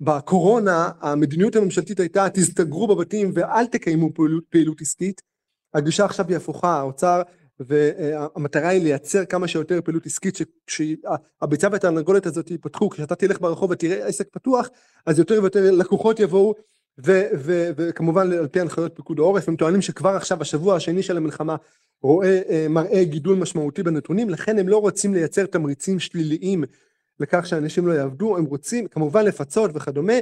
S5: בקורונה המדיניות הממשלתית הייתה תסתגרו בבתים ואל תקיימו פעילות, פעילות עסקית. הגישה עכשיו היא הפוכה, האוצר והמטרה היא לייצר כמה שיותר פעילות עסקית שהביצה והתרנגולת הזאת ייפתחו כשאתה תלך ברחוב ותראה עסק פתוח אז יותר ויותר לקוחות יבואו וכמובן על פי הנחיות פיקוד העורף הם טוענים שכבר עכשיו השבוע השני של המלחמה רואה אה, מראה גידול משמעותי בנתונים לכן הם לא רוצים לייצר תמריצים שליליים לכך שאנשים לא יעבדו הם רוצים כמובן לפצות וכדומה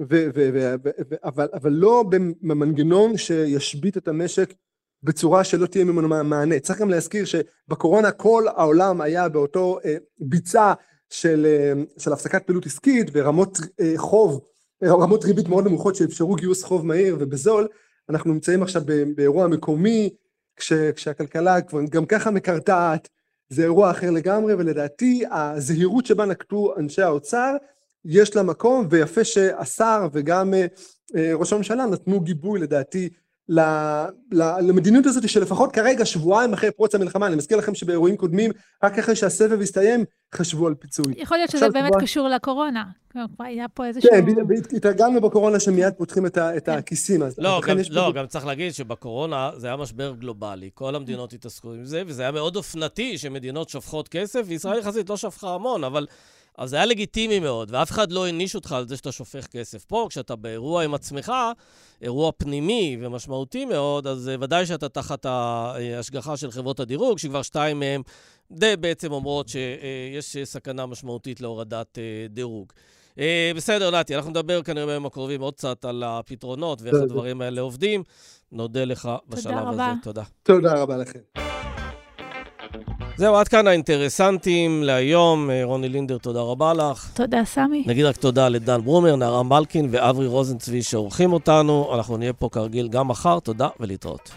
S5: ו- ו- ו- ו- אבל, אבל לא במנגנון שישבית את המשק בצורה שלא תהיה ממנו מענה. צריך גם להזכיר שבקורונה כל העולם היה באותו אה, ביצה של, אה, של הפסקת פעילות עסקית ורמות חוב, רמות ריבית מאוד נמוכות שאפשרו גיוס חוב מהיר ובזול. אנחנו נמצאים עכשיו באירוע מקומי, כש, כשהכלכלה כבר גם ככה מקרטעת, זה אירוע אחר לגמרי, ולדעתי הזהירות שבה נקטו אנשי האוצר, יש לה מקום, ויפה שהשר וגם ראש הממשלה נתנו גיבוי לדעתי למדיניות הזאת שלפחות כרגע, שבועיים אחרי פרוץ המלחמה, אני מזכיר לכם שבאירועים קודמים, רק אחרי שהסבב הסתיים, חשבו על פיצוי.
S2: יכול להיות שזה באמת שבוע... קשור לקורונה. היה פה איזשהו...
S5: כן, התרגלנו בקורונה שמיד פותחים את, את כן. הכיסים. אז
S1: לא, גם, לא. גם צריך להגיד שבקורונה זה היה משבר גלובלי. כל המדינות התעסקו עם זה, וזה היה מאוד אופנתי שמדינות שופכות כסף, וישראל יחסית לא שפכה המון, אבל... אז זה היה לגיטימי מאוד, ואף אחד לא העניש אותך על זה שאתה שופך כסף. פה, כשאתה באירוע עם עצמך, אירוע פנימי ומשמעותי מאוד, אז uh, ודאי שאתה תחת ההשגחה של חברות הדירוג, שכבר שתיים מהן די בעצם אומרות שיש uh, סכנה משמעותית להורדת דירוג. בסדר, נתי, אנחנו נדבר כנראה בימים הקרובים עוד קצת על הפתרונות ואיך הדברים האלה עובדים. נודה לך בשלב הזה.
S2: תודה רבה.
S5: תודה. תודה רבה לכם.
S1: זהו, עד כאן האינטרסנטים להיום. אה, רוני לינדר, תודה רבה לך.
S2: תודה, סמי.
S1: נגיד רק תודה לדן ברומר, נערה מלקין ואברי רוזנצבי שעורכים אותנו. אנחנו נהיה פה כרגיל גם מחר. תודה ולהתראות.